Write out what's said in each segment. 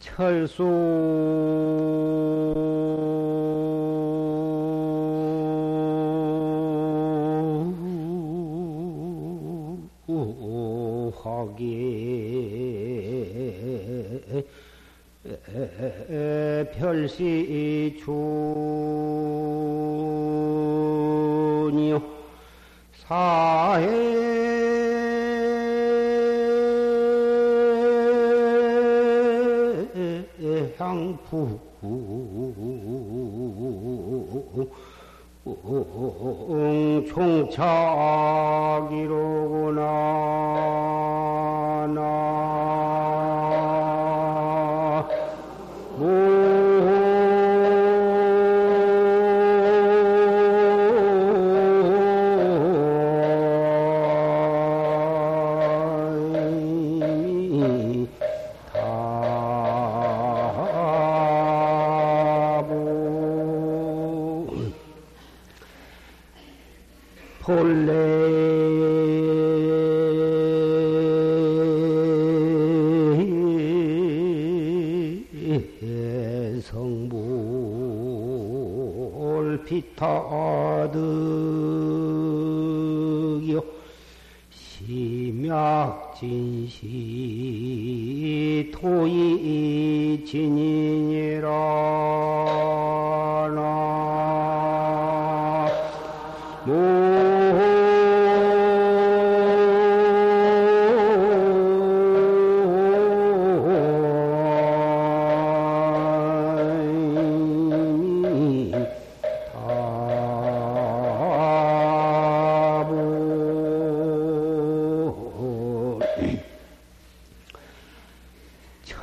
철수. 화계 별시춘이요. 사해 향부 총착이로구나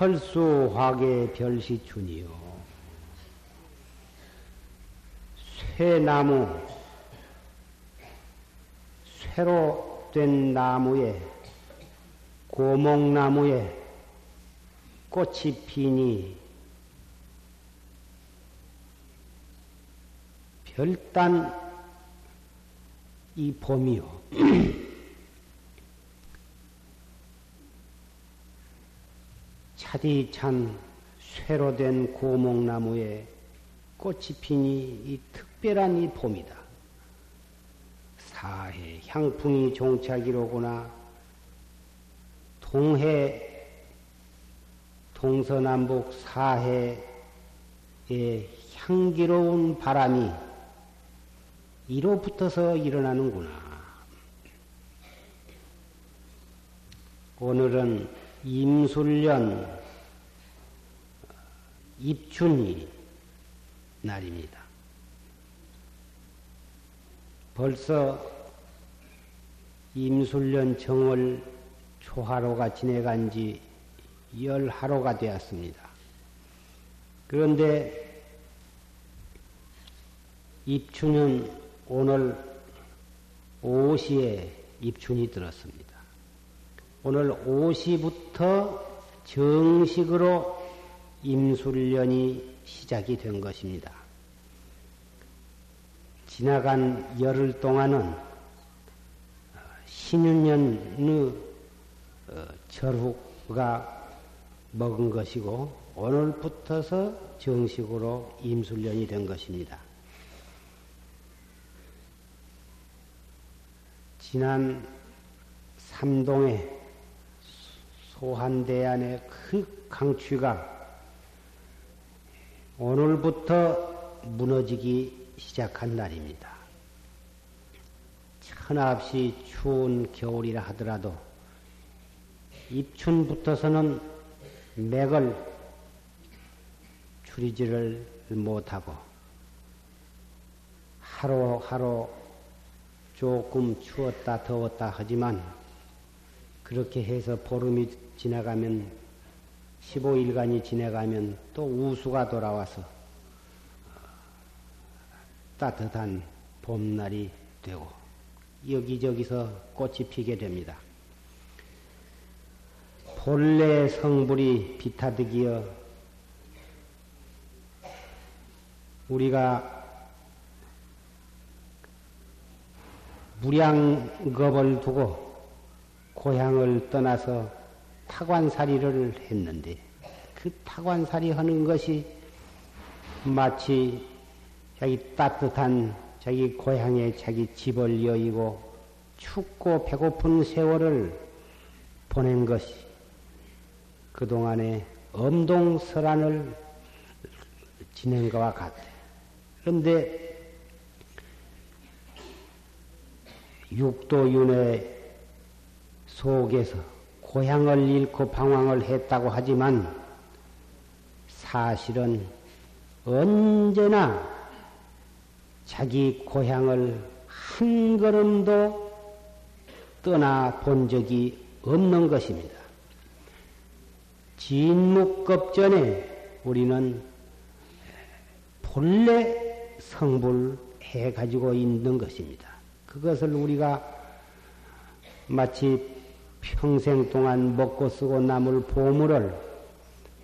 철수화계 별시춘이요 쇠나무 쇠로 된 나무에 고목나무에 꽃이 피니 별단 이 봄이요. 차디찬 쇠로 된 고목나무에 꽃이 피니 이 특별한 이 봄이다. 사해 향풍이 종착이로구나. 동해 동서남북 사해의 향기로운 바람이 이로 붙어서 일어나는구나. 오늘은 임술년 입춘이 날입니다. 벌써 임술년 정월 초하루가 지내간 지 열하루가 되었습니다. 그런데 입춘은 오늘 오시에 입춘이 들었습니다. 오늘 오시부터 정식으로 임술년이 시작이 된 것입니다. 지나간 열흘 동안은 신윤년의 절후가 먹은 것이고 오늘부터서 정식으로 임술년이 된 것입니다. 지난 삼동에 소한대안의 그 강추가 오늘부터 무너지기 시작한 날입니다. 천하없이 추운 겨울이라 하더라도 입춘부터서는 맥을 줄이지를 못하고 하루하루 조금 추웠다 더웠다 하지만 그렇게 해서 보름이 지나가면 15일간이 지나가면 또 우수가 돌아와서 따뜻한 봄날이 되고 여기저기서 꽃이 피게 됩니다. 본래 성불이 비타득이여 우리가 무량겁을 두고 고향을 떠나서 타관살이를 했는데 그 타관살이 하는 것이 마치 자기 따뜻한 자기 고향에 자기 집을 여의고 춥고 배고픈 세월을 보낸 것이 그동안에 엄동설안을 지낸 것과 같아. 그런데 육도윤회 속에서 고향을 잃고 방황을 했다고 하지만 사실은 언제나 자기 고향을 한 걸음도 떠나 본 적이 없는 것입니다. 진묵급전에 우리는 본래 성불해 가지고 있는 것입니다. 그것을 우리가 마치 평생 동안 먹고 쓰고 남을 보물을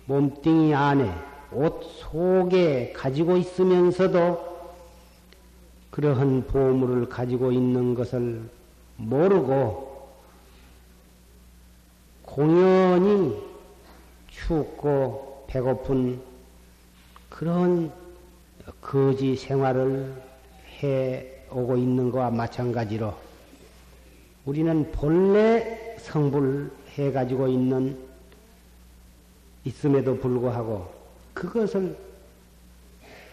몸뚱이 안에 옷 속에 가지고 있으면서도 그러한 보물을 가지고 있는 것을 모르고 공연히 춥고 배고픈 그런 거지 생활을 해 오고 있는 것과 마찬가지로 우리는 본래 성불해 가지고 있는 있음에도 불구하고 그것을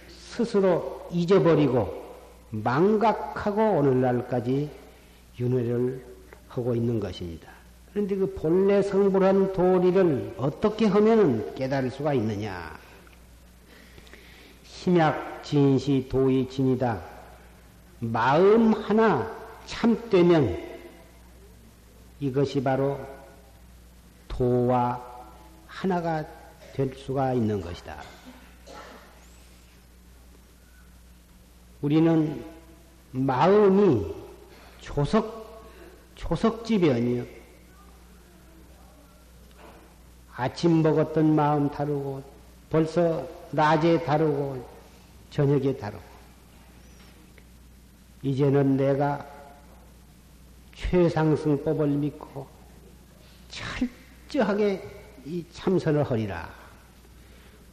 스스로 잊어버리고 망각하고 오늘날까지 윤회를 하고 있는 것입니다. 그런데 그 본래 성불한 도리를 어떻게 하면 깨달을 수가 있느냐? 심약 진시 도의 진이다. 마음 하나 참되면 이것이 바로 도와 하나가 될 수가 있는 것이다. 우리는 마음이 조석, 조석지변이요. 아침 먹었던 마음 다르고, 벌써 낮에 다르고, 저녁에 다르고. 이제는 내가 최상승법을 믿고 철저하게 이 참선을 하리라.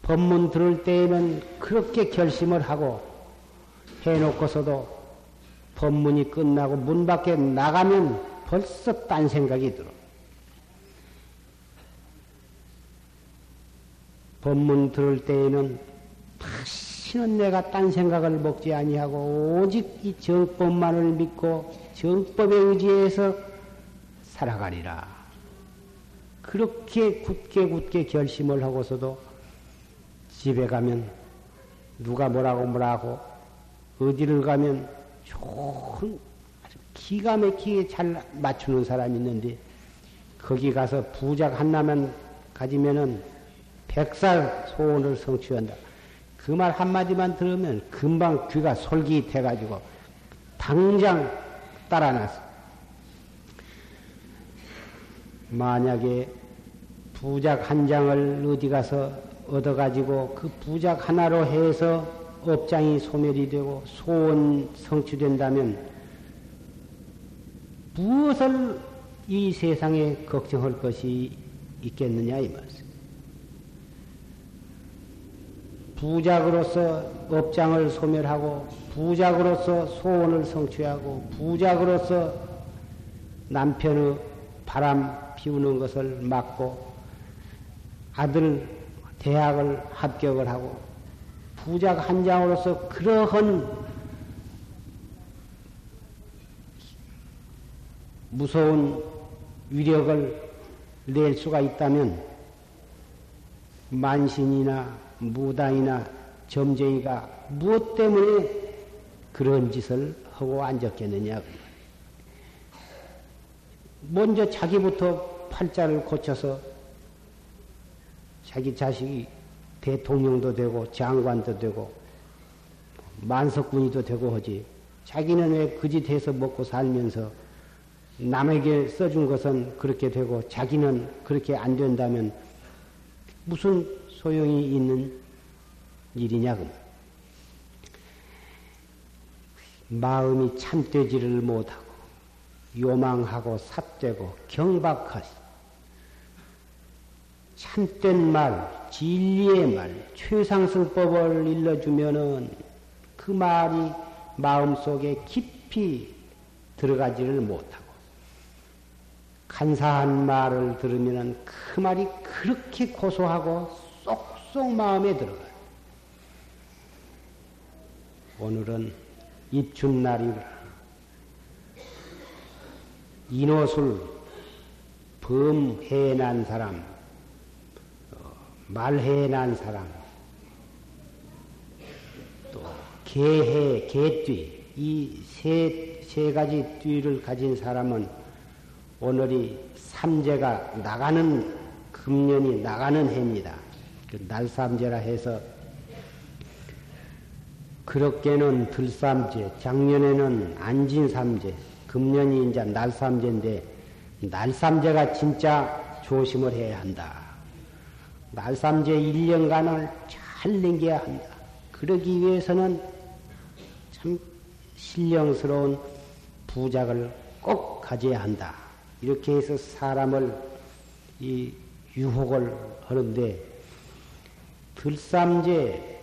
법문 들을 때에는 그렇게 결심을 하고 해놓고서도 법문이 끝나고 문 밖에 나가면 벌써 딴 생각이 들어. 법문 들을 때에는 다시는 내가 딴 생각을 먹지 아니하고 오직 이 정법만을 믿고 정법에 의지해서 살아가리라. 그렇게 굳게 굳게 결심을 하고서도 집에 가면 누가 뭐라고 뭐라고 어디를 가면 좋은 아주 기가 막히게 잘 맞추는 사람이 있는데 거기 가서 부작 하나만 가지면은 백살 소원을 성취한다. 그 말 한마디만 들으면 금방 귀가 솔깃해가지고 당장 따라놨어. 만약에 부작 한 장을 어디 가서 얻어가지고 그 부작 하나로 해서 업장이 소멸이 되고 소원 성취된다면 무엇을 이 세상에 걱정할 것이 있겠느냐 이 말씀. 부작으로서 업장을 소멸하고 부작으로서 소원을 성취하고 부작으로서 남편의 바람 피우는 것을 막고 아들 대학을 합격을 하고 부작 한 장으로서 그러한 무서운 위력을 낼 수가 있다면 만신이나 무당이나 점쟁이가 무엇 때문에 그런 짓을 하고 앉았겠느냐. 먼저 자기부터 팔자를 고쳐서 자기 자식이 대통령도 되고 장관도 되고 만석군이도 되고 하지. 자기는 왜 그 짓 해서 먹고 살면서 남에게 써준 것은 그렇게 되고 자기는 그렇게 안 된다면 무슨 소용이 있는 일이냐고. 마음이 참되지를 못하고 요망하고 삿되고 경박하시 참된 말, 진리의 말, 최상승법을 일러주면은 그 말이 마음속에 깊이 들어가지를 못하고 간사한 말을 들으면 그 말이 그렇게 고소하고 쏙쏙 마음에 들어가요. 오늘은 입춘날이라 인호술 범해난 사람, 어, 말해난 사람, 또 개해, 개띠 이세 세 가지 띠를 가진 사람은 오늘이 삼재가 나가는 금년이 나가는 해입니다. 그 날삼재라 해서 그렇게는 들삼재, 작년에는 안진삼재, 금년이 이제 날삼재인데 날삼재가 진짜 조심을 해야 한다. 날삼재 1년간을 잘 넘겨야 한다. 그러기 위해서는 참 신령스러운 부작을 꼭 가져야 한다. 이렇게 해서 사람을 이 유혹을 하는데 들삼재,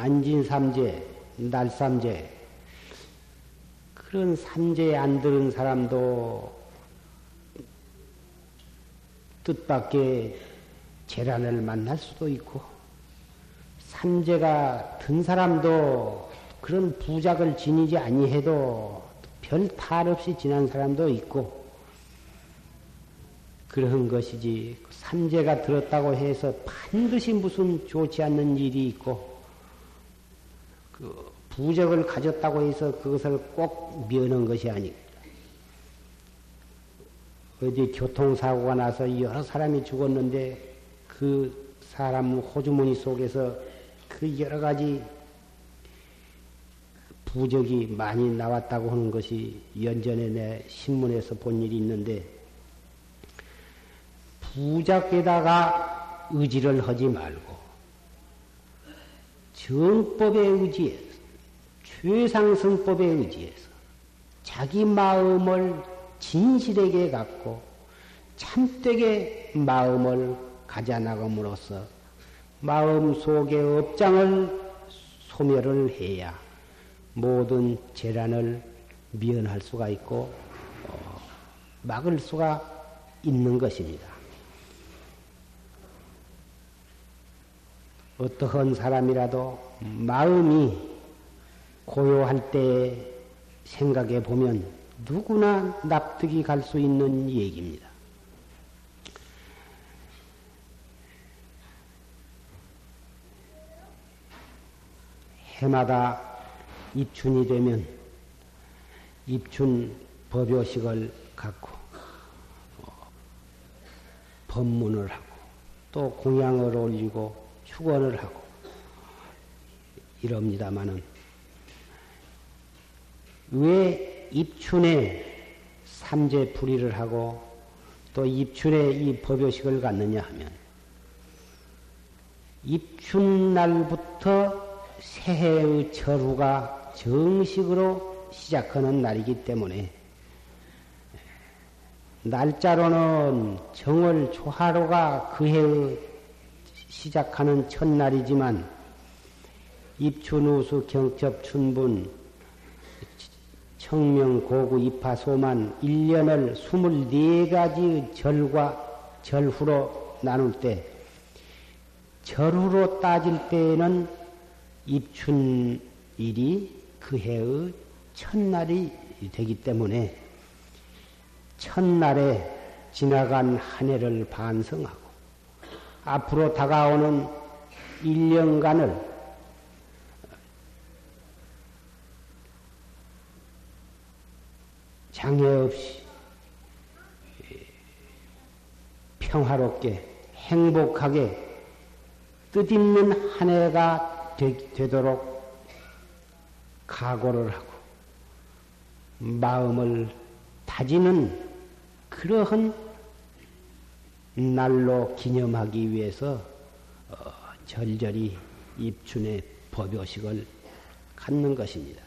안진삼재, 날삼재. 그런 삼재에 안 들은 사람도 뜻밖의 재란을 만날 수도 있고 삼재가 든 사람도 그런 부작을 지니지 아니해도 별 탈 없이 지난 사람도 있고 그런 것이지. 삼재가 들었다고 해서 반드시 무슨 좋지 않는 일이 있고 그 부적을 가졌다고 해서 그것을 꼭 미는 것이 아닙니다. 어디 교통사고가 나서 여러 사람이 죽었는데 그 사람 호주머니 속에서 그 여러 가지 부적이 많이 나왔다고 하는 것이 연전에 내 신문에서 본 일이 있는데 부작에다가 의지를 하지 말고 정법에 의지해서 최상승법에 의지해서 자기 마음을 진실하게 갖고 참되게 마음을 가져나감으로써 마음 속의 업장을 소멸을 해야 모든 재란을 미연할 수가 있고 어, 막을 수가 있는 것입니다. 어떠한 사람이라도 마음이 고요할 때 생각해 보면 누구나 납득이 갈 수 있는 얘기입니다. 해마다 입춘이 되면 입춘 법요식을 갖고 어, 법문을 하고 또 공양을 올리고 축원을 하고 이럽니다마는 왜 입춘에 삼재 불의를 하고 또 입춘에 이 법요식을 갖느냐 하면 입춘 날부터 새해의 철후가 정식으로 시작하는 날이기 때문에 날짜로는 정월 초하루가 그 해의 시작하는 첫날이지만 입춘우수 경첩 춘분 청명, 고구, 입하, 소만 1년을 24가지 절과 절후로 나눌 때 절후로 따질 때에는 입춘일이 그 해의 첫날이 되기 때문에 첫날에 지나간 한 해를 반성하고 앞으로 다가오는 1년간을 장애 없이 평화롭게 행복하게 뜻있는 한 해가 되, 도록 각오를 하고 마음을 다지는 그러한 날로 기념하기 위해서 어, 절절히 입춘의 법요식을 갖는 것입니다.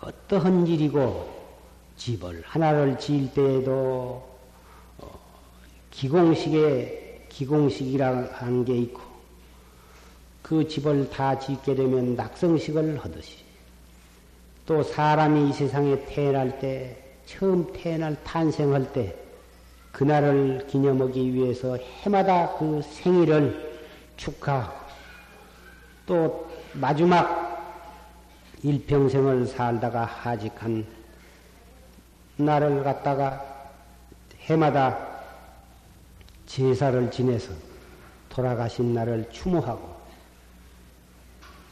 어떠한 일이고 집을 하나를 지을 때에도 어, 기공식에 기공식이라 하는 게 있고 그 집을 다 짓게 되면 낙성식을 하듯이 또 사람이 이 세상에 태어날 때 처음 태어날 탄생할 때 그날을 기념하기 위해서 해마다 그 생일을 축하하고 또 마지막 일평생을 살다가 하직한 날을 갖다가 해마다 제사를 지내서 돌아가신 날을 추모하고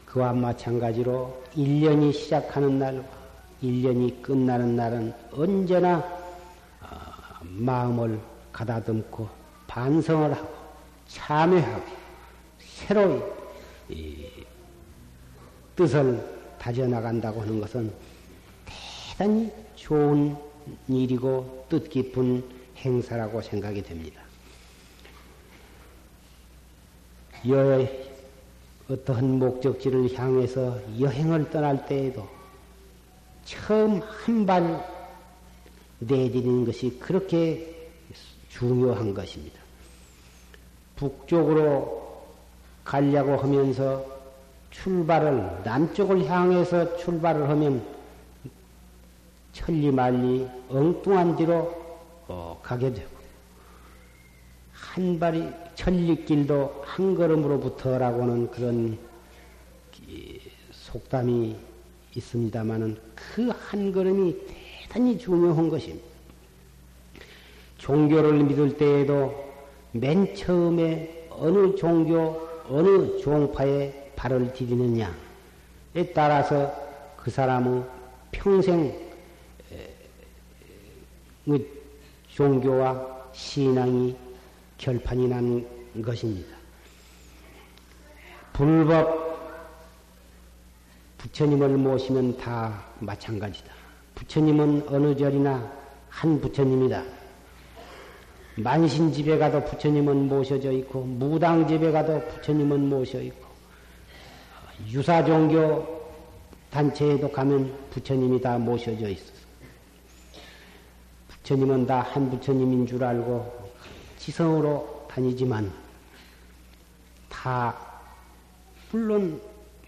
그와 마찬가지로 1년이 시작하는 날과 1년이 끝나는 날은 언제나 어, 마음을 가다듬고 반성을 하고 참회하고 새로이 뜻을 다져나간다고 하는 것은 대단히 좋은 일이고 뜻깊은 행사라고 생각이 됩니다. 여, 어떠한 목적지를 향해서 여행을 떠날 때에도 처음 한 발 내디디는 것이 그렇게 중요한 것입니다. 북쪽으로 가려고 하면서 출발을, 남쪽을 향해서 출발을 하면 천리말리 엉뚱한 뒤로 어, 가게 되고, 한 발이 천리길도 한 걸음으로부터라고는 그런 속담이 있습니다만은 그한 걸음이 대단히 중요한 것입니다. 종교를 믿을 때에도 맨 처음에 어느 종교, 어느 종파에 발을 디디느냐에 따라서 그 사람의 평생 종교와 신앙이 결판이 난 것입니다. 불법 부처님을 모시면 다 마찬가지다. 부처님은 어느 절이나 한 부처님이다. 만신 집에 가도 부처님은 모셔져 있고 무당 집에 가도 부처님은 모셔 있고 유사 종교 단체에도 가면 부처님이 다 모셔져 있어. 부처님은 다 한 부처님인 줄 알고 지성으로 다니지만 다 물론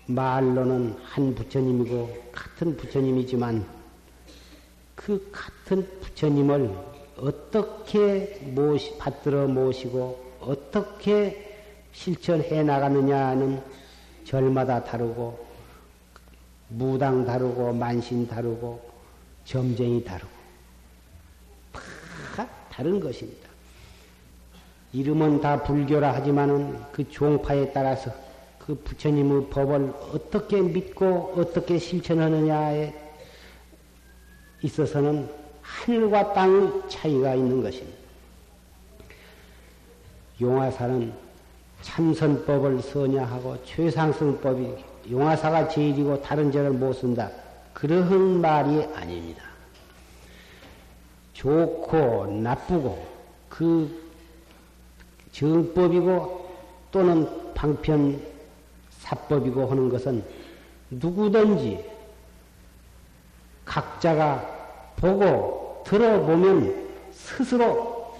말로는 한 부처님이고 같은 부처님이지만 그 같은 부처님을 어떻게 모시, 받들어 모시고 어떻게 실천해 나가느냐는 절마다 다르고 무당 다르고 만신 다르고 점쟁이 다르고 다 다른 것입니다. 이름은 다 불교라 하지만은 그 종파에 따라서 그 부처님의 법을 어떻게 믿고 어떻게 실천하느냐에 있어서는 하늘과 땅의 차이가 있는 것입니다. 용화사는 참선법을 선야하고 최상승법이 용화사가 제일이고 다른 절을 못 쓴다. 그러한 말이 아닙니다. 좋고 나쁘고 그 정법이고 또는 방편 사법이고 하는 것은 누구든지 각자가 보고 들어보면 스스로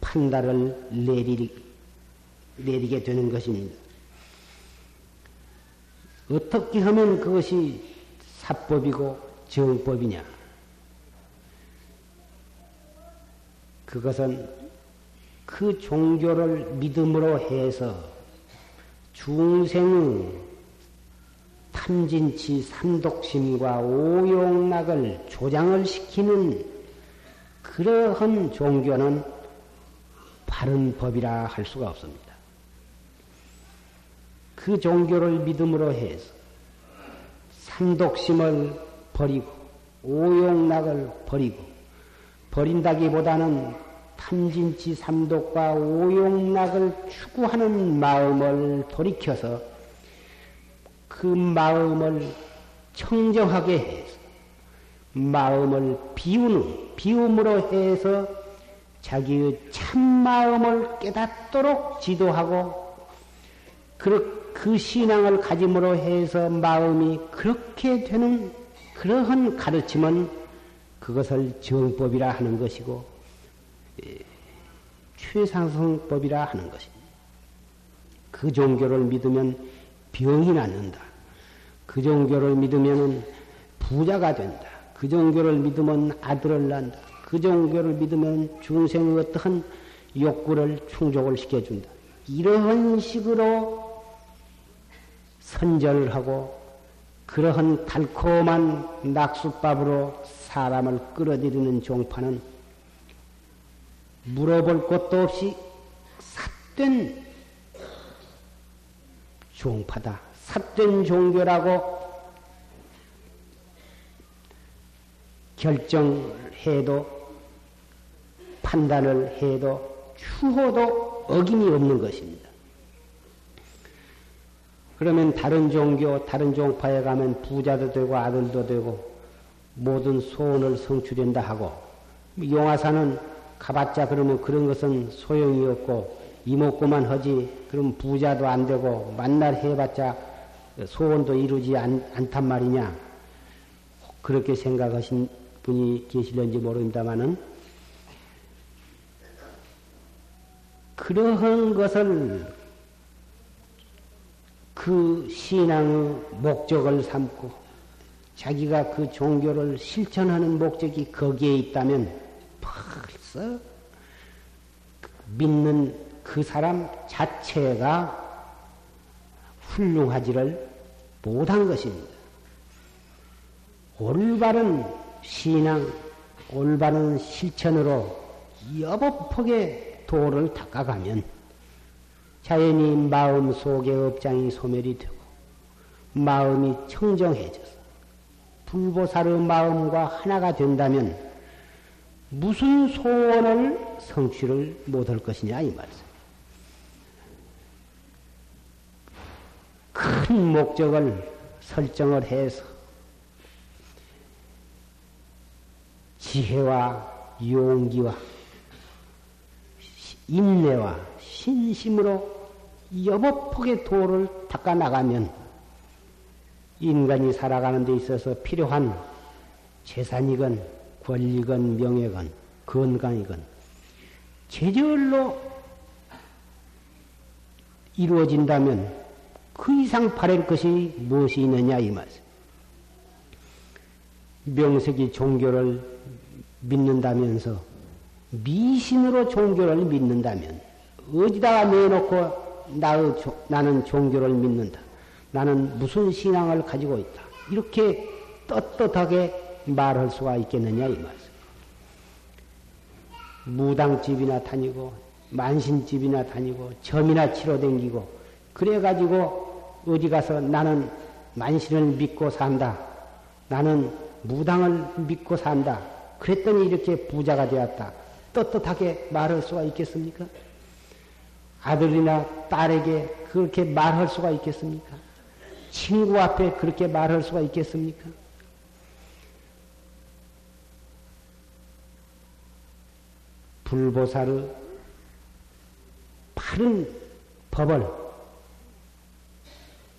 판단을 내리, 내리게 되는 것입니다. 어떻게 하면 그것이 사법이고 정법이냐? 그것은 그 종교를 믿음으로 해서 중생 탐진치 삼독심과 오용락을 조장을 시키는 그러한 종교는 바른 법이라 할 수가 없습니다. 그 종교를 믿음으로 해서 삼독심을 버리고 오용락을 버리고 버린다기보다는 탐진치 삼독과 오용락을 추구하는 마음을 돌이켜서 그 마음을 청정하게 해서 마음을 비우는 비움으로 해서 자기의 참 마음을 깨닫도록 지도하고 그, 그 신앙을 가짐으로 해서 마음이 그렇게 되는 그러한 가르침은 그것을 정법이라 하는 것이고 최상승법이라 하는 것입니다. 그 종교를 믿으면 병이 낫는다. 그 종교를 믿으면 부자가 된다. 그 종교를 믿으면 아들을 낳는다. 그 종교를 믿으면 중생의 어떠한 욕구를 충족을 시켜준다. 이러한 식으로 선절을 하고 그러한 달콤한 낙수밥으로 사람을 끌어들이는 종파는 물어볼 것도 없이 삿된 종파다. 삿된 종교라고 결정해도 판단을 해도 추호도 어김이 없는 것입니다. 그러면 다른 종교, 다른 종파에 가면 부자도 되고 아들도 되고 모든 소원을 성취된다 하고 용화사는 가봤자 그러면 그런 것은 소용이 없고 이목구만 하지 그럼 부자도 안 되고 만날 해봤자 소원도 이루지 않, 않단 말이냐? 그렇게 생각하신 분이 계실는지 모릅니다만은 그러한 것을 그 신앙의 목적을 삼고 자기가 그 종교를 실천하는 목적이 거기에 있다면 벌써 믿는 그 사람 자체가 훌륭하지를 못한 것입니다. 올바른 신앙, 올바른 실천으로 여법폭의 도를 닦아가면 자연히 마음 속의 업장이 소멸이 되고 마음이 청정해져서 불보살의 마음과 하나가 된다면 무슨 소원을 성취를 못할 것이냐 이 말씀. 큰 목적을 설정을 해서 지혜와 용기와 인내와 신심으로 여법폭의 도를 닦아 나가면 인간이 살아가는 데 있어서 필요한 재산이건 권리건 명예건 건강이건 제절로 이루어진다면 그 이상 바랄 것이 무엇이 있느냐 이 말씀. 명색이 종교를 믿는다면서 미신으로 종교를 믿는다면 어디다가 내놓고 나의, 나는 종교를 믿는다. 나는 무슨 신앙을 가지고 있다. 이렇게 떳떳하게 말할 수가 있겠느냐 이 말씀. 무당집이나 다니고 만신집이나 다니고 점이나 치러 댕기고 그래가지고 어디 가서 나는 만신을 믿고 산다. 나는 무당을 믿고 산다. 그랬더니 이렇게 부자가 되었다. 떳떳하게 말할 수가 있겠습니까? 아들이나 딸에게 그렇게 말할 수가 있겠습니까? 친구 앞에 그렇게 말할 수가 있겠습니까? 불보살의 바른 법을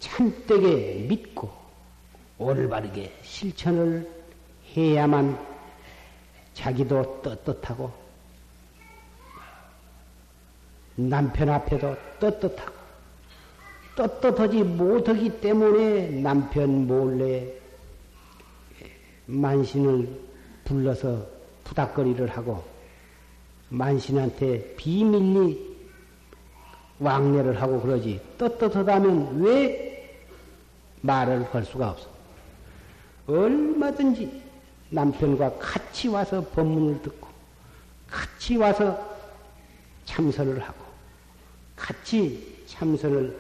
참되게 믿고 올바르게 실천을 해야만 자기도 떳떳하고 남편 앞에도 떳떳하고 떳떳하지 못하기 때문에 남편 몰래 만신을 불러서 부닥거리를 하고 만신한테 비밀리 왕래를 하고 그러지. 떳떳하다면 왜 말을 할 수가 없어? 얼마든지 남편과 같이 와서 법문을 듣고 같이 와서 참선을 하고 같이 참선을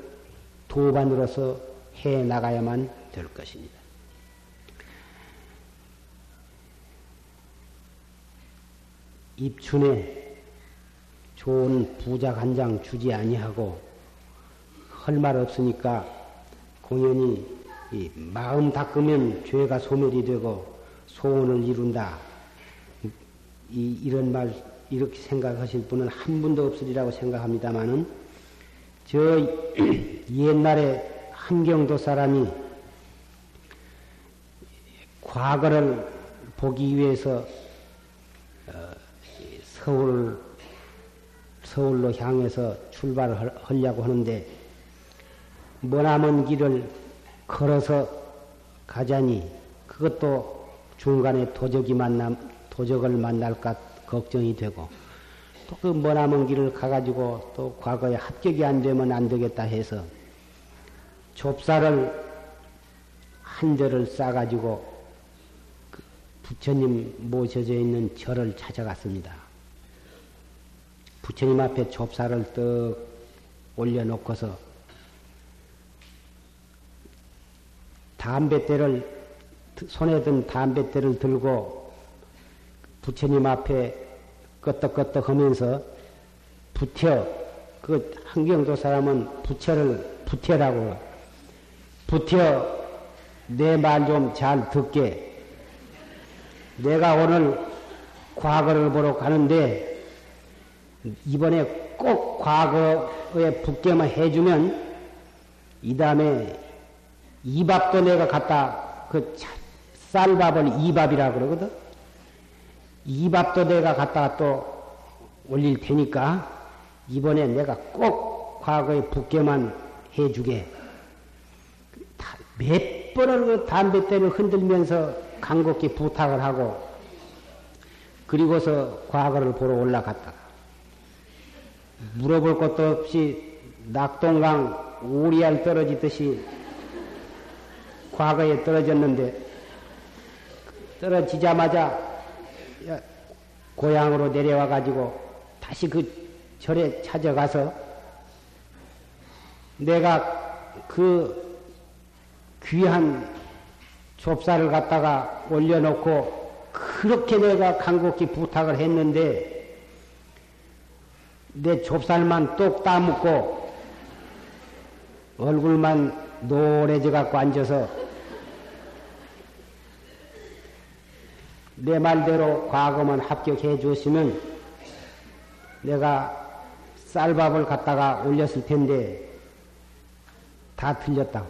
도반으로서 해 나가야만 될 것입니다. 입춘에 좋은 부작 한 장 주지 아니하고 할 말 없으니까 공연히 마음 닦으면 죄가 소멸이 되고 소원을 이룬다. 이, 이런 말 이렇게 생각하실 분은 한 분도 없으리라고 생각합니다만은 저 옛날에 한경도 사람이 과거를 보기 위해서 어, 서울 서울로 향해서 출발을 하려고 하는데 머나먼 길을 걸어서 가자니 그것도 중간에 도적이 만남 도적을 만날까 걱정이 되고 또 그 머나먼 길을 가가지고 또 과거에 합격이 안 되면 안 되겠다 해서 좁쌀을 한 대를 싸가지고 그 부처님 모셔져 있는 절을 찾아갔습니다. 부처님 앞에 좁쌀을 떡 올려놓고서 담뱃대를 손에 든 담뱃대를 들고 부처님 앞에 끄떡끄떡 하면서 부텨 그 한경도 사람은 부채를 부텨라고. 부텨 내 말 좀 잘 듣게. 내가 오늘 과거를 보러 가는데 이번에 꼭 과거에 붙게만 해주면 이 다음에 이밥도 내가 갖다 그 쌀밥을 이밥이라 그러거든. 이밥도 내가 갖다가 또 올릴 테니까 이번에 내가 꼭 과거에 붙게만 해주게. 몇 번을 그 담뱃대를 흔들면서 간곡히 부탁을 하고 그리고서 과거를 보러 올라갔다. 물어볼 것도 없이 낙동강 오리알 떨어지듯이 과거에 떨어졌는데 떨어지자마자 고향으로 내려와 가지고 다시 그 절에 찾아가서 내가 그 귀한 좁쌀을 갖다가 올려놓고 그렇게 내가 간곡히 부탁을 했는데 내 좁쌀만 똑 따먹고 얼굴만 노래져 갖고 앉아서 내 말대로 과거만 합격해 주시면 내가 쌀밥을 갖다가 올렸을 텐데 다 틀렸다.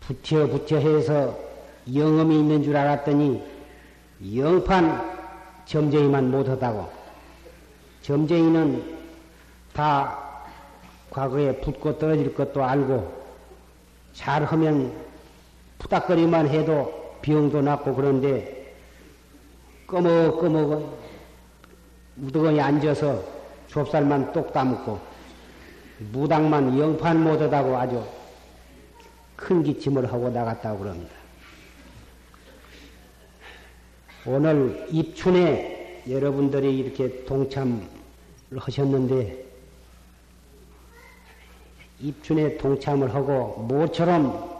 부텨 부텨 해서 영음이 있는 줄 알았더니 영판 점쟁이만 못하다고. 점쟁이는 다 과거에 붙고 떨어질 것도 알고 잘하면 푸닥거리만 해도 병도 낫고 그런데 꺼먹꺼먹 우두건이 앉아서 좁쌀만 똑 따먹고 무당만 영판 못하다고 아주 큰 기침을 하고 나갔다고 그럽니다. 오늘 입춘에 여러분들이 이렇게 동참을 하셨는데 입춘에 동참을 하고 모처럼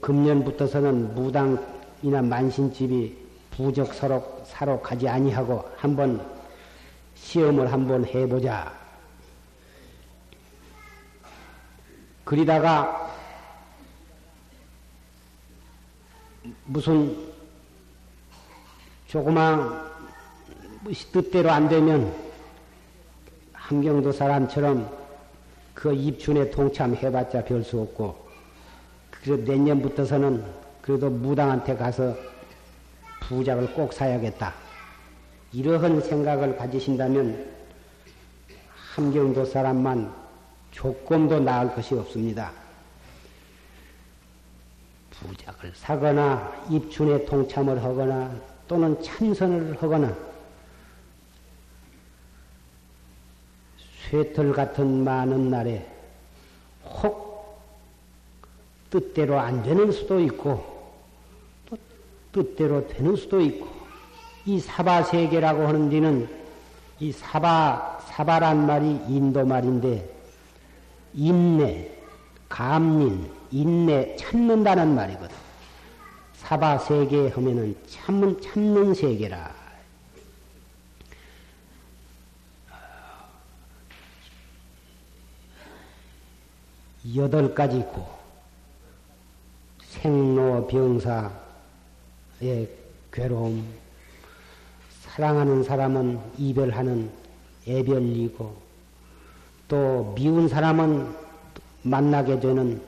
금년부터서는 무당이나 만신집이 부적 서로 사러 가지 아니하고 한번 시험을 한번 해보자. 그리다가 무슨 조그만 뜻대로 안 되면 함경도 사람처럼 그 입춘에 동참해봤자 별 수 없고 그래서 내년부터서는 그래도 무당한테 가서 부작을 꼭 사야겠다. 이러한 생각을 가지신다면 함경도 사람만 조금도 나을 것이 없습니다. 부작을 사거나 입춘에 동참을 하거나 또는 참선을 하거나 쇠털 같은 많은 날에 혹 뜻대로 안 되는 수도 있고 또 뜻대로 되는 수도 있고 이 사바 세계라고 하는 데는 이 사바 사바란 말이 인도 말인데 인내 감린 인내 참는다는 말이거든. 사바 세계 하면은 참는 참는 세계라. 여덟 가지 있고 생로병사의 괴로움, 사랑하는 사람은 이별하는 애별이고 또 미운 사람은 만나게 되는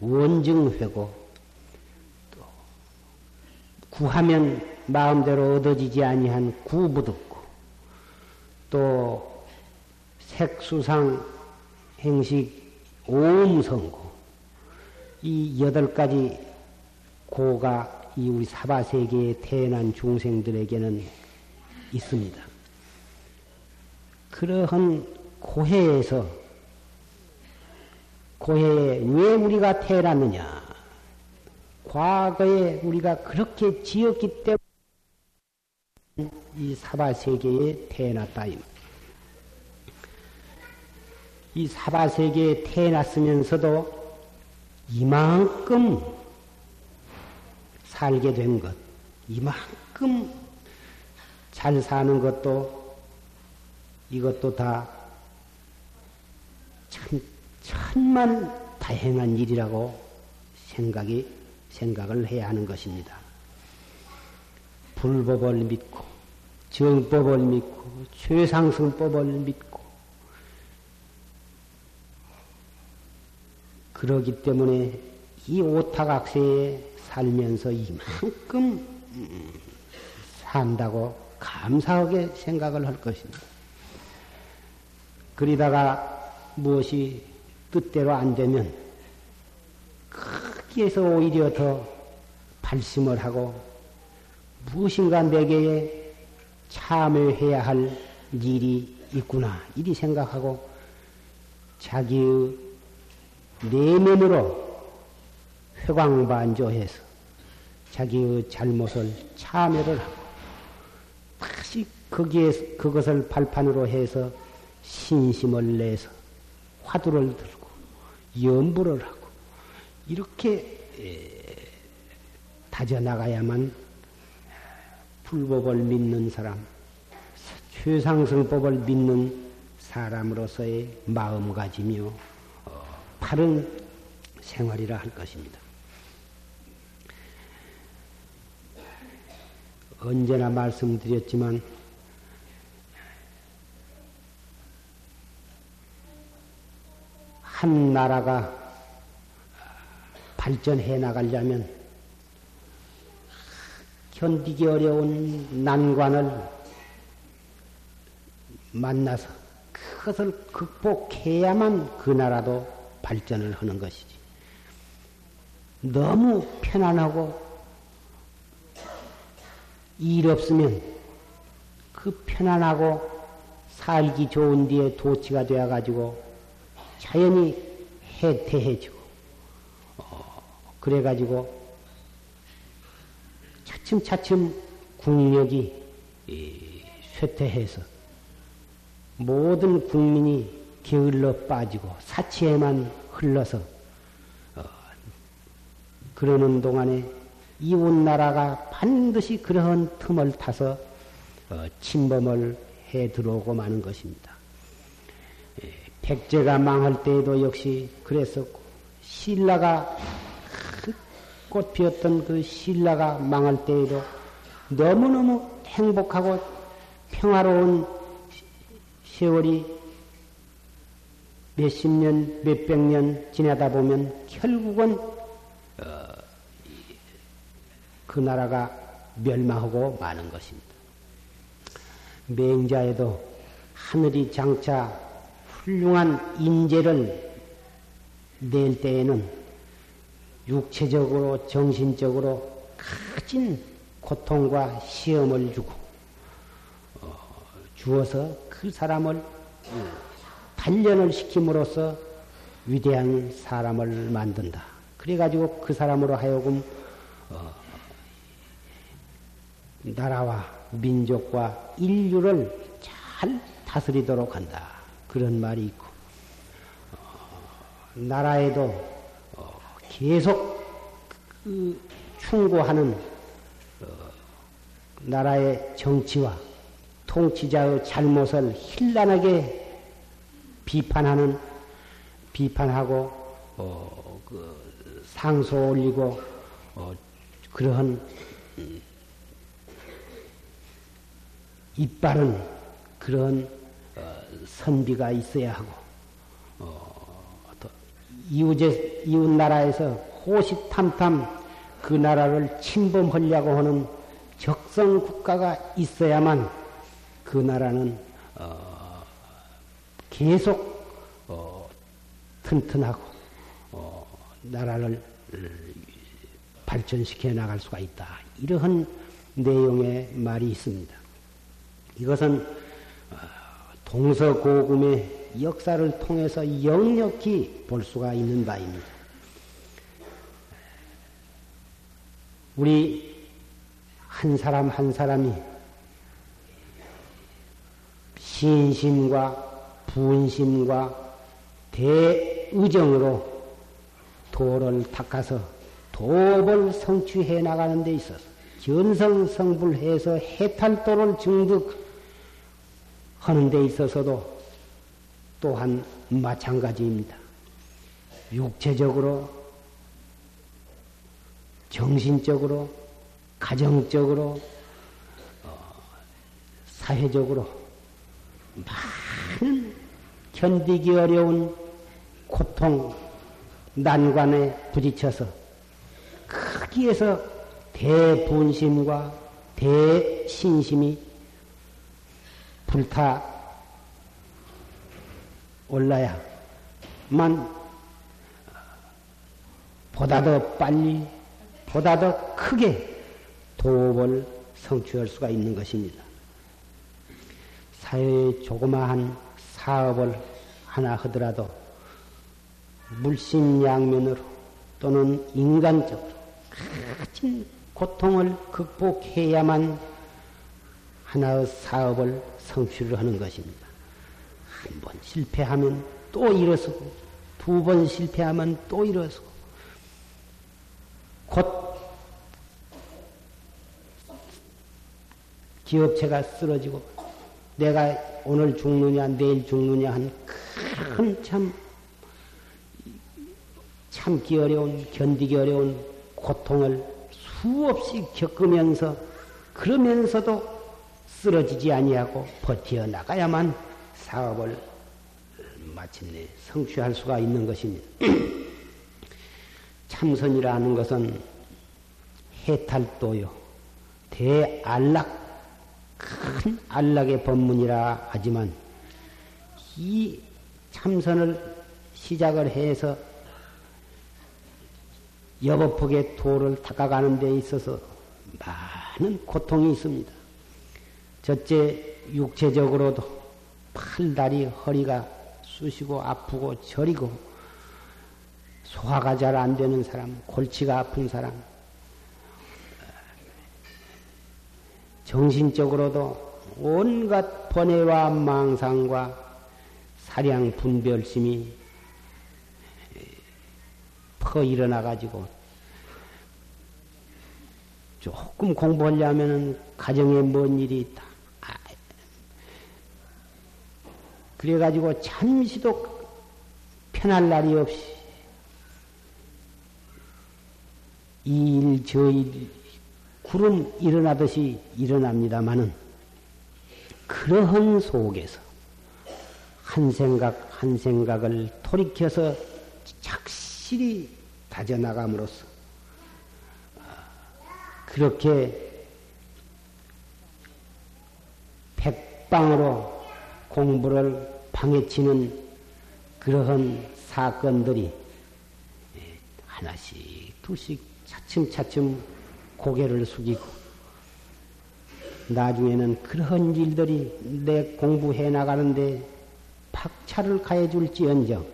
원증회고 또 구하면 마음대로 얻어지지 아니한 구부득고 또 색수상 행식 오음성고 이 여덟 가지 고가 이 우리 사바 세계에 태어난 중생들에게는 있습니다. 그러한 고해에서 고해에 왜 우리가 태어났느냐? 과거에 우리가 그렇게 지었기 때문에 이 사바 세계에 태어났다. 이 사바 세계에 태어났으면서도 이만큼 살게 된 것, 이만큼 잘 사는 것도 이것도 다 참, 천만 다행한 일이라고 생각이, 생각을 해야 하는 것입니다. 불법을 믿고, 정법을 믿고, 최상승법을 믿고, 그러기 때문에 이 오타각세에 살면서 이만큼 산다고 감사하게 생각을 할 것입니다. 그러다가 무엇이 뜻대로 안 되면 거기에서 오히려 더 발심을 하고 무엇인가 내게 참여해야 할 일이 있구나 이리 생각하고 자기의 내면으로 회광반조해서 자기의 잘못을 참여를 하고 다시 거기에 그것을 발판으로 해서 신심을 내서 화두를 들고 염불을 하고 이렇게 다져나가야만 불법을 믿는 사람, 최상승법을 믿는 사람으로서의 마음가짐이요. 바른 생활이라 할 것입니다. 언제나 말씀드렸지만 한 나라가 발전해 나가려면 견디기 어려운 난관을 만나서 그것을 극복해야만 그 나라도 발전을 하는 것이지. 너무 편안하고 일 없으면 그 편안하고 살기 좋은 뒤에 도치가 되어가지고 자연히 해태해지고, 어, 그래가지고 차츰차츰 국력이 쇠퇴해서 모든 국민이 게을러 빠지고 사치에만 흘러서 어, 그러는 동안에 이웃 나라가 반드시 그러한 틈을 타서 어, 침범을 해 들어오고 마는 것입니다. 예, 백제가 망할 때에도 역시 그랬었고 신라가 꽃 피었던 그 신라가 망할 때에도 너무너무 행복하고 평화로운 세월이 몇십 년, 몇백 년 지나다 보면 결국은 어, 그 나라가 멸망하고 마는 것입니다. 맹자에도 하늘이 장차 훌륭한 인재를 낼 때에는 육체적으로 정신적으로 가진 고통과 시험을 주고 어, 주어서 그 사람을 단련을 시킴으로써 위대한 사람을 만든다. 그래가지고 그 사람으로 하여금 어, 나라와 민족과 인류를 잘 다스리도록 한다. 그런 말이 있고 어, 나라에도 어, 계속 그 충고하는 어, 나라의 정치와 통치자의 잘못을 힐난하게 비판하는 비판하고 어, 그 상소 올리고 어, 그러한 음, 이빨은 그런 어, 선비가 있어야 하고 어, 이웃의 이웃 나라에서 호시탐탐 그 나라를 침범하려고 하는 적성 국가가 있어야만 그 나라는 어, 계속 어, 튼튼하고 어, 나라를 발전시켜 나갈 수가 있다. 이러한 내용의 말이 있습니다. 이것은 어, 동서고금의 역사를 통해서 역력히 볼 수가 있는 바입니다. 우리 한 사람 한 사람이 신심과 분심과 대의정으로 도를 닦아서 도를 성취해 나가는 데 있어서 견성성불해서 해탈도를 증득하는 데 있어서도 또한 마찬가지입니다. 육체적으로, 정신적으로, 가정적으로, 어, 사회적으로 많은 견디기 어려운 고통, 난관에 부딪혀서 거기에서 대분심과 대신심이 불타 올라야만 보다 더 빨리, 보다 더 크게 도업을 성취할 수가 있는 것입니다. 사회의 조그마한 사업을 하나 하더라도 물심양면으로 또는 인간적으로 가진 고통을 극복해야만 하나의 사업을 성취를 하는 것입니다. 한 번 실패하면 또 일어서고 두 번 실패하면 또 일어서고 곧 기업체가 쓰러지고 내가 오늘 죽느냐 내일 죽느냐 한 큰 참 참기 어려운 견디기 어려운 고통을 수없이 겪으면서 그러면서도 쓰러지지 아니하고 버티어 나가야만 사업을 마침내 성취할 수가 있는 것입니다. 참선이라는 것은 해탈도요, 대안락, 큰 안락의 법문이라 하지만 이 참선을 시작을 해서 여법폭의 도를 닦아가는 데 있어서 많은 고통이 있습니다. 첫째, 육체적으로도 팔 다리, 허리가 쑤시고 아프고 저리고 소화가 잘 안 되는 사람, 골치가 아픈 사람, 정신적으로도 온갖 번뇌와 망상과 사량 분별심이 퍼 일어나가지고 조금 공부하려면은 가정에 뭔 일이 있다. 아, 그래가지고 잠시도 편할 날이 없이 이 일, 저 일, 구름 일어나듯이 일어납니다마는 그러한 속에서 한 생각 한 생각을 돌이켜서 착실히 다져나감으로써 그렇게 백방으로 공부를 방해치는 그러한 사건들이 하나씩 둘씩 차츰차츰 고개를 숙이고 나중에는 그러한 일들이 내 공부해 나가는데 박차를 가해줄지언정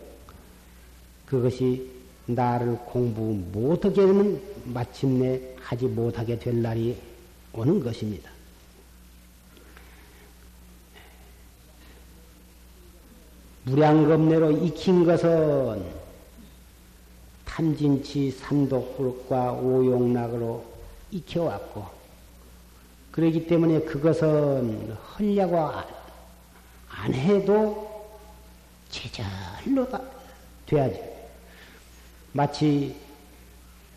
그것이 나를 공부 못하게 되면 마침내 하지 못하게 될 날이 오는 것입니다. 무량겁내로 익힌 것은 탐진치 삼독불과 오용락으로 익혀왔고, 그러기 때문에 그것은 헐려고 안 해도 제절로 돼야지. 마치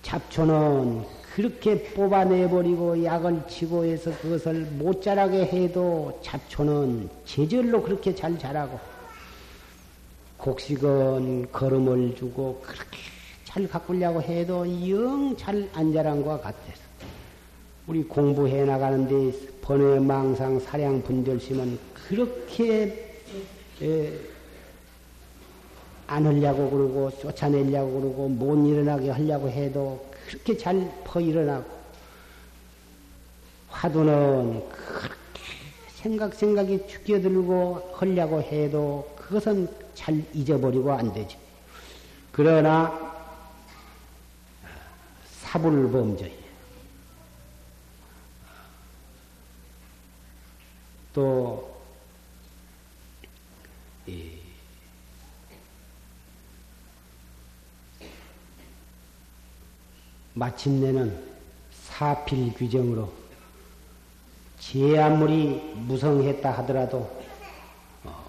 잡초는 그렇게 뽑아내버리고 약을 치고 해서 그것을 못 자라게 해도 잡초는 제절로 그렇게 잘 자라고 곡식은 걸음을 주고 그렇게 잘 가꾸려고 해도 영 잘 안 자란 것 같아서 우리 공부해 나가는데 번외 망상 사량 분별심은 그렇게 에, 안 하려고 그러고 쫓아내려고 그러고 못 일어나게 하려고 해도 그렇게 잘 퍼 일어나고 화두는 그렇게 생각 생각이 죽여들고 하려고 해도 그것은 잘 잊어버리고 안 되죠. 그러나 사불 범죄 또 이, 마침내는 사필 규정으로 제 아무리 무성했다 하더라도 어,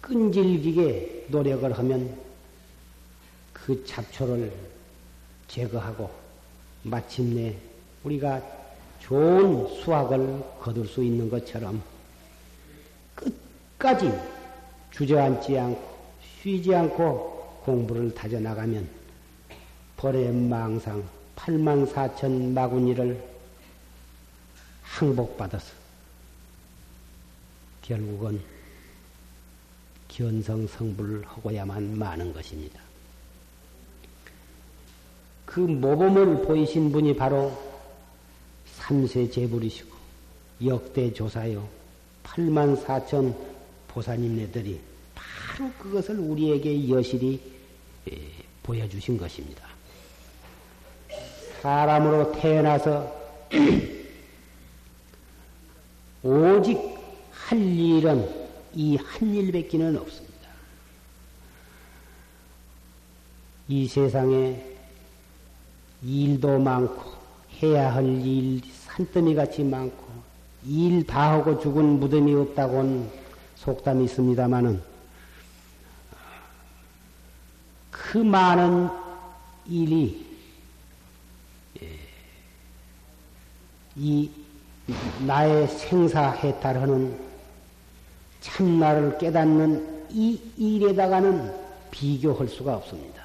끈질기게 노력을 하면 그 잡초를 제거하고 마침내 우리가 좋은 수확을 거둘 수 있는 것처럼 끝까지 주저앉지 않고 쉬지 않고 공부를 다져나가면 벌의 망상 8만 4천 마구니를 항복받아서 결국은 견성 성불을 하고야만 마는 것입니다. 그 모범을 보이신 분이 바로 삼세 제불이시고 역대 조사요 8만 4천 보사님네들이 바로 그것을 우리에게 여실히 보여주신 것입니다. 사람으로 태어나서 오직 할 일은 이 한 일밖에는 없습니다. 이 세상에 일도 많고 해야 할 일 산더미 같이 많고 일 다 하고 죽은 무덤이 없다고는 속담이 있습니다마는 그 많은 일이 예, 이 나의 생사해탈하는 참나를 깨닫는 이 일에다가는 비교할 수가 없습니다.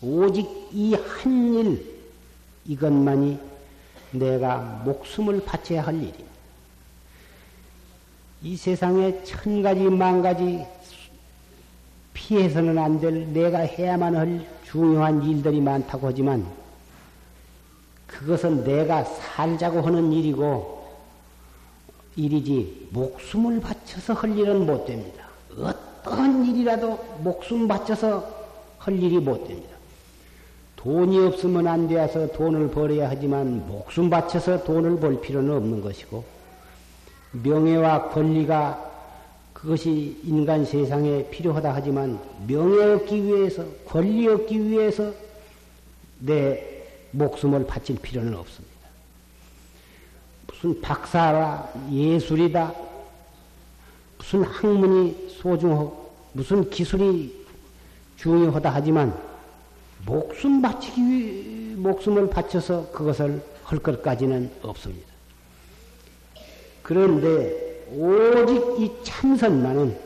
오직 이 한 일, 이것만이 내가 목숨을 바쳐야 할 일입니다. 이 세상에 천 가지, 만 가지 피해서는 안 될 내가 해야만 할 중요한 일들이 많다고 하지만 그것은 내가 살자고 하는 일이고 일이지 목숨을 바쳐서 할 일은 못 됩니다. 어떠한 일이라도 목숨 바쳐서 할 일이 못 됩니다. 돈이 없으면 안 되어서 돈을 벌어야 하지만 목숨 바쳐서 돈을 벌 필요는 없는 것이고 명예와 권리가 그것이 인간 세상에 필요하다 하지만 명예 얻기 위해서 권리 얻기 위해서 내 목숨을 바칠 필요는 없습니다. 무슨 박사라 예술이다 무슨 학문이 소중하고 무슨 기술이 중요하다 하지만 목숨 바치기 위해 목숨을 바쳐서 그것을 할 것까지는 없습니다. 그런데 오직 이 참선만은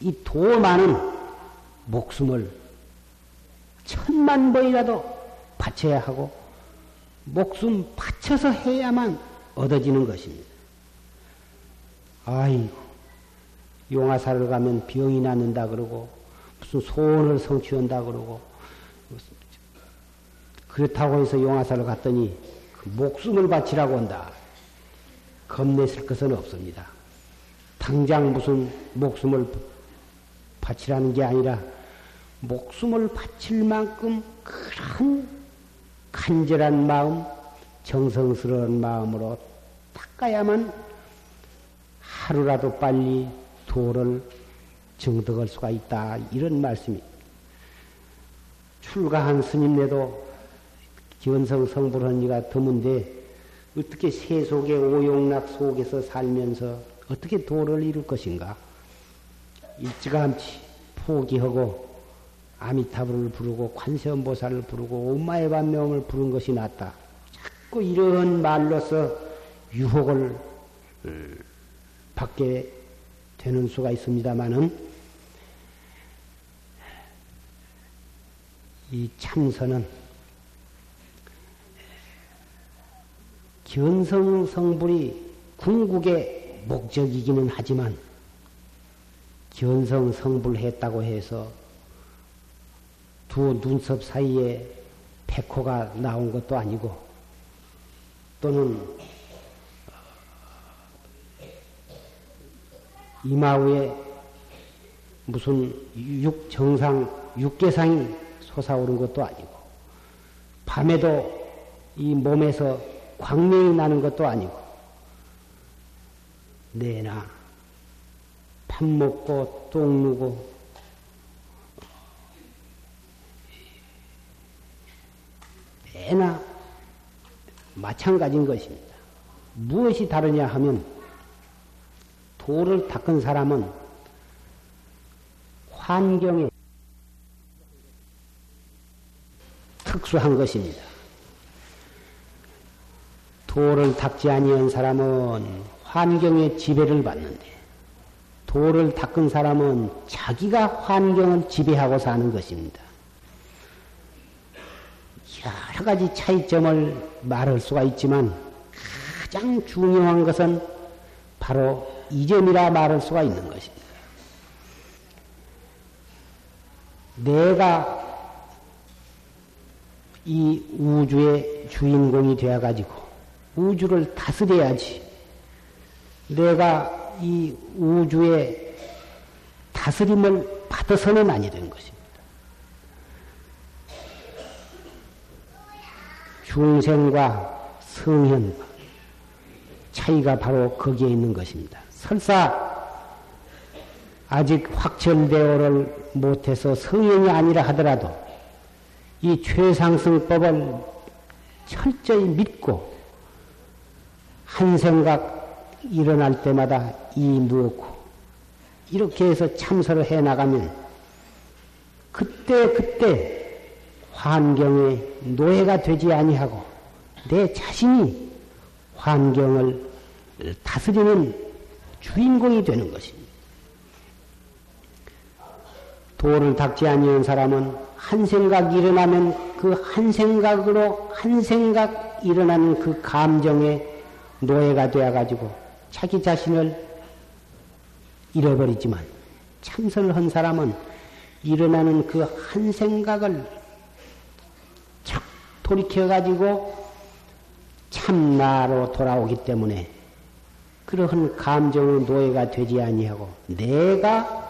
이 도만은 목숨을 천만 번이라도 바쳐야 하고 목숨 바쳐서 해야만 얻어지는 것입니다. 아이고 용화사를 가면 병이 낫는다 그러고 무슨 소원을 성취한다 그러고 그렇다고 해서 용화사를 갔더니 그 목숨을 바치라고 한다. 겁내실 것은 없습니다. 당장 무슨 목숨을 바치라는 게 아니라 목숨을 바칠 만큼 그런 간절한 마음, 정성스러운 마음으로 닦아야만 하루라도 빨리 도를 정득할 수가 있다. 이런 말씀이. 출가한 스님네도 기원성 성불한 이가 드문데 어떻게 세속의 오용락 속에서 살면서 어떻게 도를 이룰 것인가? 일찌감치 포기하고 아미타불을 부르고 관세음보살을 부르고 엄마의 반명을 부른 것이 낫다. 자꾸 이런 말로서 유혹을 어, 받게 되는 수가 있습니다만은 이 참선은 견성성불이 궁극의 목적이기는 하지만 견성 성불했다고 해서 두 눈썹 사이에 백호가 나온 것도 아니고 또는 이마 위에 무슨 육 정상 육계상이 솟아오른 것도 아니고 밤에도 이 몸에서 광명이 나는 것도 아니고 내나 밥 먹고 똥 누고. 내나 마찬가지인 것입니다. 무엇이 다르냐 하면 돌을 닦은 사람은 환경에 특수한 것입니다. 돌을 닦지 아니한 사람은 환경의 지배를 받는데 돌을 닦은 사람은 자기가 환경을 지배하고 사는 것입니다. 여러 가지 차이점을 말할 수가 있지만 가장 중요한 것은 바로 이 점이라 말할 수가 있는 것입니다. 내가 이 우주의 주인공이 되어가지고 우주를 다스려야지. 내가 이 우주의 다스림을 받아서는 아니 된 것입니다. 중생과 성현과 차이가 바로 거기에 있는 것입니다. 설사 아직 확철대오를 못해서 성현이 아니라 하더라도 이 최상승법을 철저히 믿고 한 생각 일어날 때마다 이 누었고 이렇게 해서 참선을 해 나가면 그때 그때 환경의 노예가 되지 아니하고 내 자신이 환경을 다스리는 주인공이 되는 것입니다. 도를 닦지 아니한 사람은 한 생각 일어나면 그 한 생각으로 한 생각 일어나는 그 감정에 노예가 되어가지고 자기 자신을 잃어버리지만 참선을 한 사람은 일어나는 그 한 생각을 착 돌이켜가지고 참나로 돌아오기 때문에 그러한 감정의 노예가 되지 아니하고 내가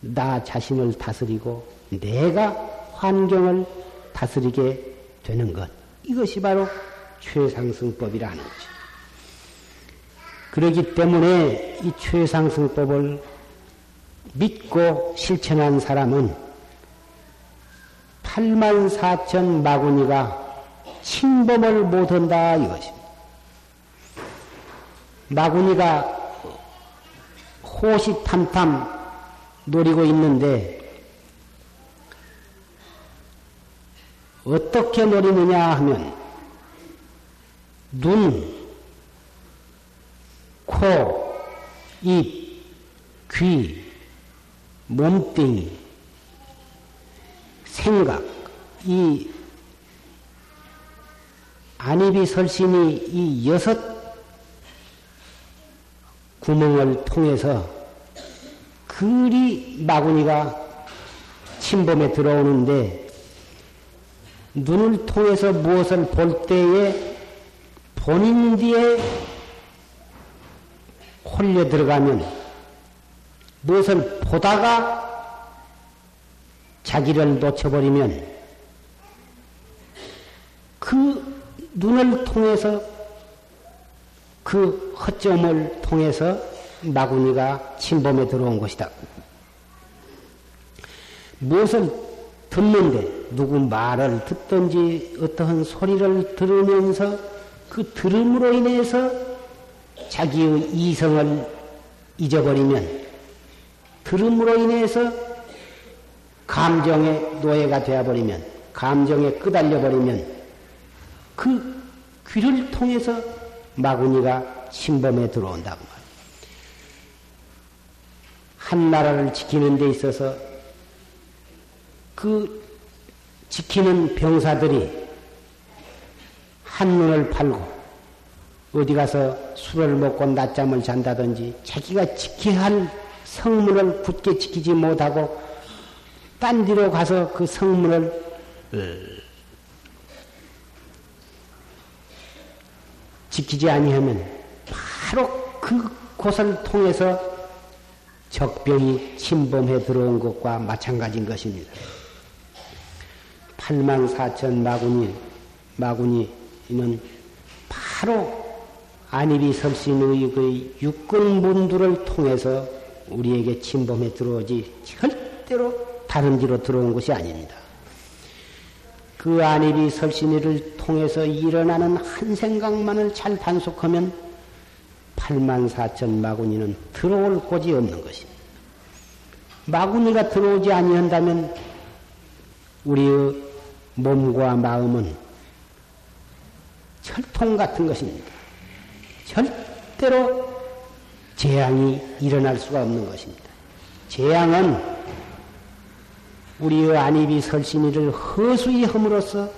나 자신을 다스리고 내가 환경을 다스리게 되는 것. 이것이 바로 최상승법이라는 거죠. 그러기 때문에 이 최상승법을 믿고 실천한 사람은 8만 4천 마구니가 침범을 못한다 이것입니다. 마구니가 호시탐탐 노리고 있는데 어떻게 노리느냐 하면 눈, 코, 입, 귀, 몸뚱이, 생각, 이 안입이 설신이 이 여섯 구멍을 통해서 그리 마구니가 침범에 들어오는데 눈을 통해서 무엇을 볼 때에 본인 뒤에 홀려 들어가면 무엇을 보다가 자기를 놓쳐버리면 그 눈을 통해서 그 허점을 통해서 마구니가 침범에 들어온 것이다. 무엇을 듣는데 누구 말을 듣든지 어떠한 소리를 들으면서 그 들음으로 인해서 자기의 이성을 잊어버리면 들음으로 인해서 감정의 노예가 되어버리면 감정에 끄달려 버리면 그 귀를 통해서 마구니가 침범에 들어온다고 말합니다. 한 나라를 지키는 데 있어서 그 지키는 병사들이 한눈을 팔고 어디 가서 술을 먹고 낮잠을 잔다든지 자기가 지켜야 할 성문을 굳게 지키지 못하고 딴 데로 가서 그 성문을 어, 지키지 아니하면 바로 그 곳을 통해서 적병이 침범해 들어온 것과 마찬가지인 것입니다. 8만 4천 마군이, 마군이는 바로 안입이 설신의 그 육군문두를 통해서 우리에게 침범해 들어오지 절대로 다른 뒤로 들어온 것이 아닙니다. 그 안입이 설신이를 통해서 일어나는 한 생각만을 잘 단속하면 8만 4천 마군이는 들어올 곳이 없는 것입니다. 마군이가 들어오지 아니한다면 우리의 몸과 마음은 철통 같은 것입니다. 절대로 재앙이 일어날 수가 없는 것입니다. 재앙은 우리의 안입이 설신이를 허수히 함으로써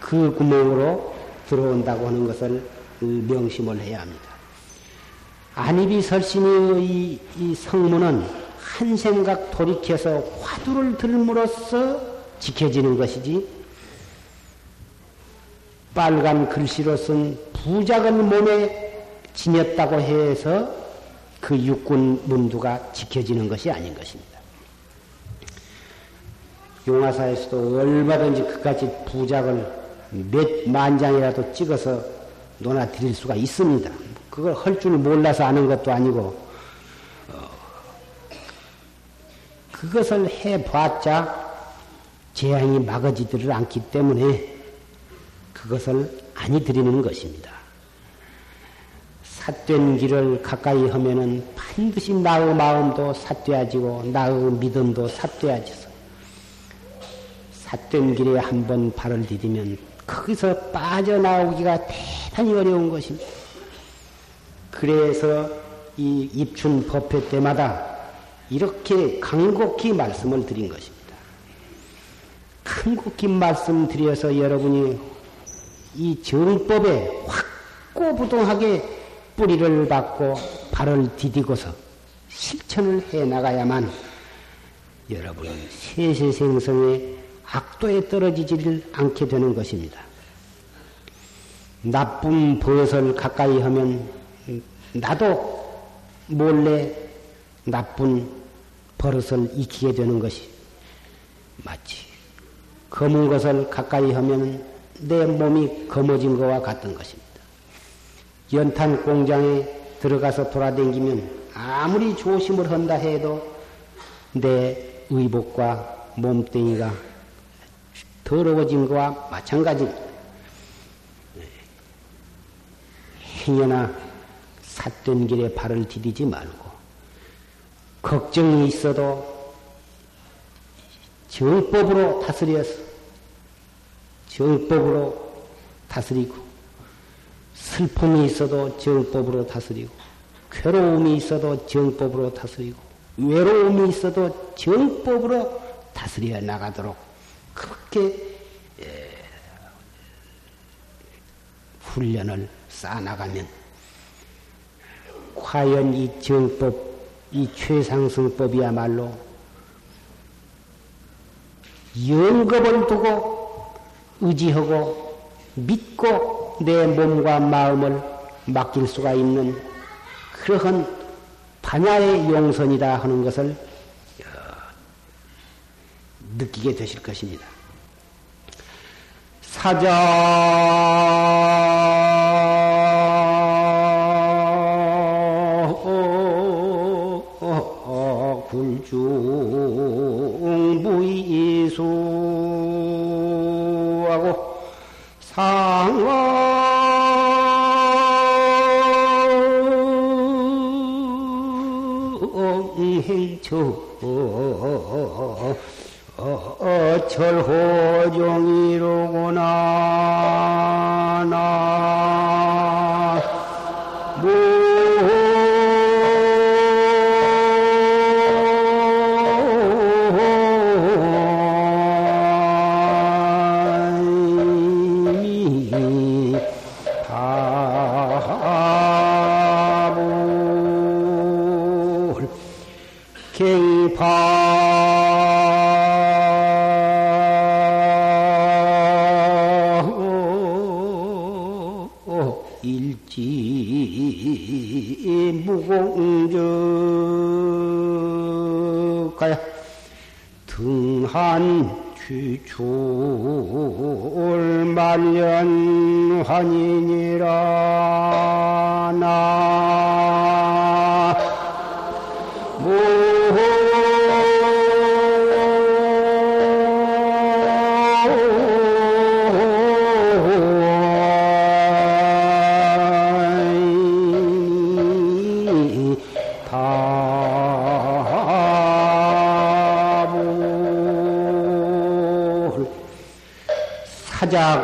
그 구멍으로 들어온다고 하는 것을 명심을 해야 합니다. 안입이 설신의 이, 이 성문은 한 생각 돌이켜서 화두를 들므로써 지켜지는 것이지 빨간 글씨로 쓴 부작은 몸에 지녔다고 해서 그 육군 문두가 지켜지는 것이 아닌 것입니다. 용화사에서도 얼마든지 그까지 부작을 몇 만장이라도 찍어서 논아 드릴 수가 있습니다. 그걸 할 줄 몰라서 아는 것도 아니고, 어, 그것을 해봤자 재앙이 막아지지를 않기 때문에 그것을 아니 드리는 것입니다. 삿된 길을 가까이 하면은 반드시 나의 마음도 삿되어지고 나의 믿음도 삿되어져서 삿된 길에 한번 발을 디디면 거기서 빠져나오기가 대단히 어려운 것입니다. 그래서 이 입춘 법회 때마다 이렇게 강곡히 말씀을 드린 것입니다. 강곡히 말씀드려서 여러분이 이 정법에 확고부동하게 뿌리를 받고 발을 디디고서 실천을 해 나가야만 여러분 세세생성의 악도에 떨어지지를 않게 되는 것입니다. 나쁜 버릇을 가까이 하면 나도 몰래 나쁜 버릇을 익히게 되는 것이 마치 검은 것을 가까이 하면 내 몸이 검어진 것과 같은 것입니다. 연탄 공장에 들어가서 돌아다니면 아무리 조심을 한다 해도 내 의복과 몸뚱이가 더러워진 것과 마찬가지입니다. 행여나 삿된 길에 발을 디디지 말고 걱정이 있어도 정법으로 다스려서 정법으로 다스리고 슬픔이 있어도 정법으로 다스리고 괴로움이 있어도 정법으로 다스리고 외로움이 있어도 정법으로 다스려 나가도록 그렇게 훈련을 쌓아나가면 과연 이 정법, 이 최상승법이야말로 영겁을 두고 의지하고 믿고 내 몸과 마음을 맡길 수가 있는 그러한 반야의 용선이다 하는 것을 느끼게 되실 것입니다. 사자 굴 상행처 철호종이로구나 나 등한 취출 말년 환인이라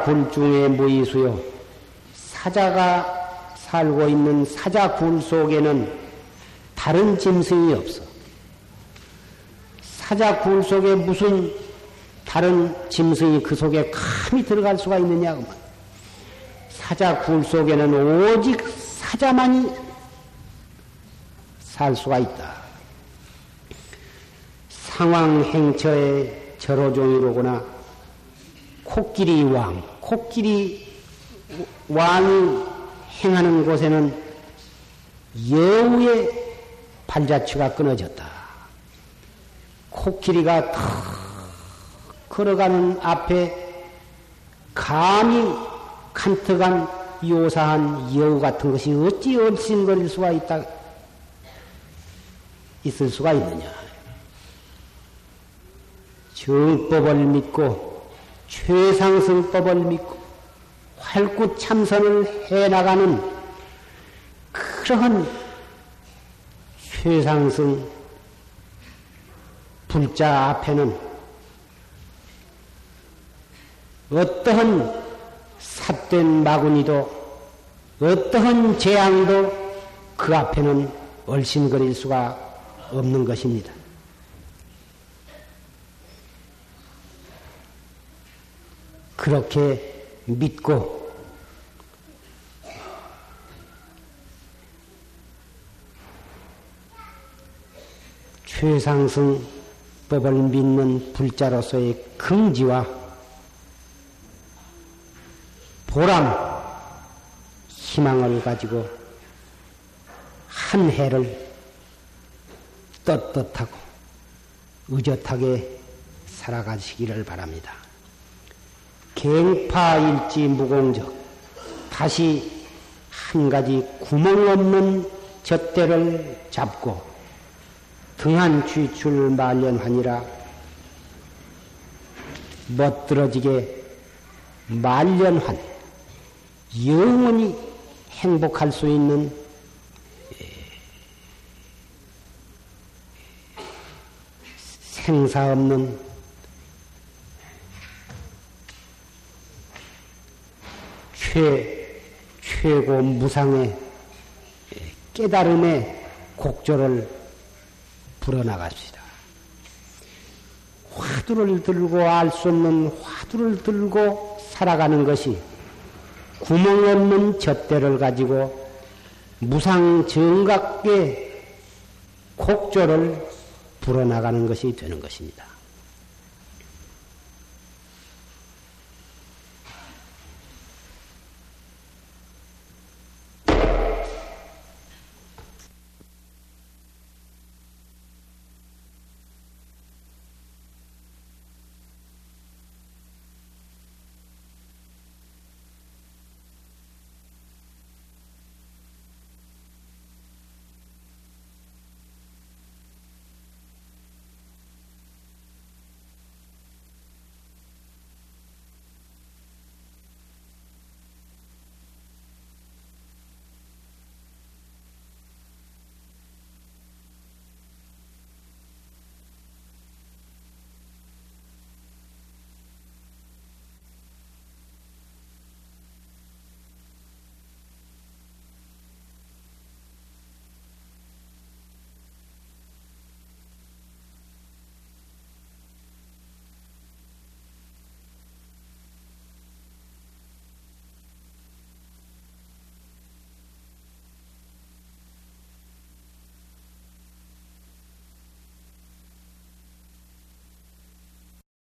굴중의 무이수요. 사자가 살고 있는 사자 굴 속에는 다른 짐승이 없어. 사자 굴 속에 무슨 다른 짐승이 그 속에 감히 들어갈 수가 있느냐고. 사자 굴 속에는 오직 사자만이 살 수가 있다. 상황 행처의 절호종이로구나. 코끼리 왕, 코끼리 왕이 행하는 곳에는 여우의 발자취가 끊어졌다. 코끼리가 탁 걸어가는 앞에 감히 간특한 요사한 여우 같은 것이 어찌 얼씬거릴 수가 있다, 있을 수가 있느냐. 정법을 믿고 최상승법을 믿고 활구 참선을 해나가는 그러한 최상승 불자 앞에는 어떠한 삿된 마구니도 어떠한 재앙도 그 앞에는 얼씬거릴 수가 없는 것입니다. 그렇게 믿고 최상승 법을 믿는 불자로서의 긍지와 보람, 희망을 가지고 한 해를 떳떳하고 의젓하게 살아가시기를 바랍니다. 갱파일지 무공적. 다시 한 가지 구멍 없는 젖대를 잡고 등한 취출 말년하니라. 멋들어지게 말년한 영원히 행복할 수 있는 생사 없는 최, 최고 무상의 깨달음의 곡조를 불어나갑시다. 화두를 들고 알 수 없는 화두를 들고 살아가는 것이 구멍 없는 젖대를 가지고 무상 정각의 곡조를 불어나가는 것이 되는 것입니다.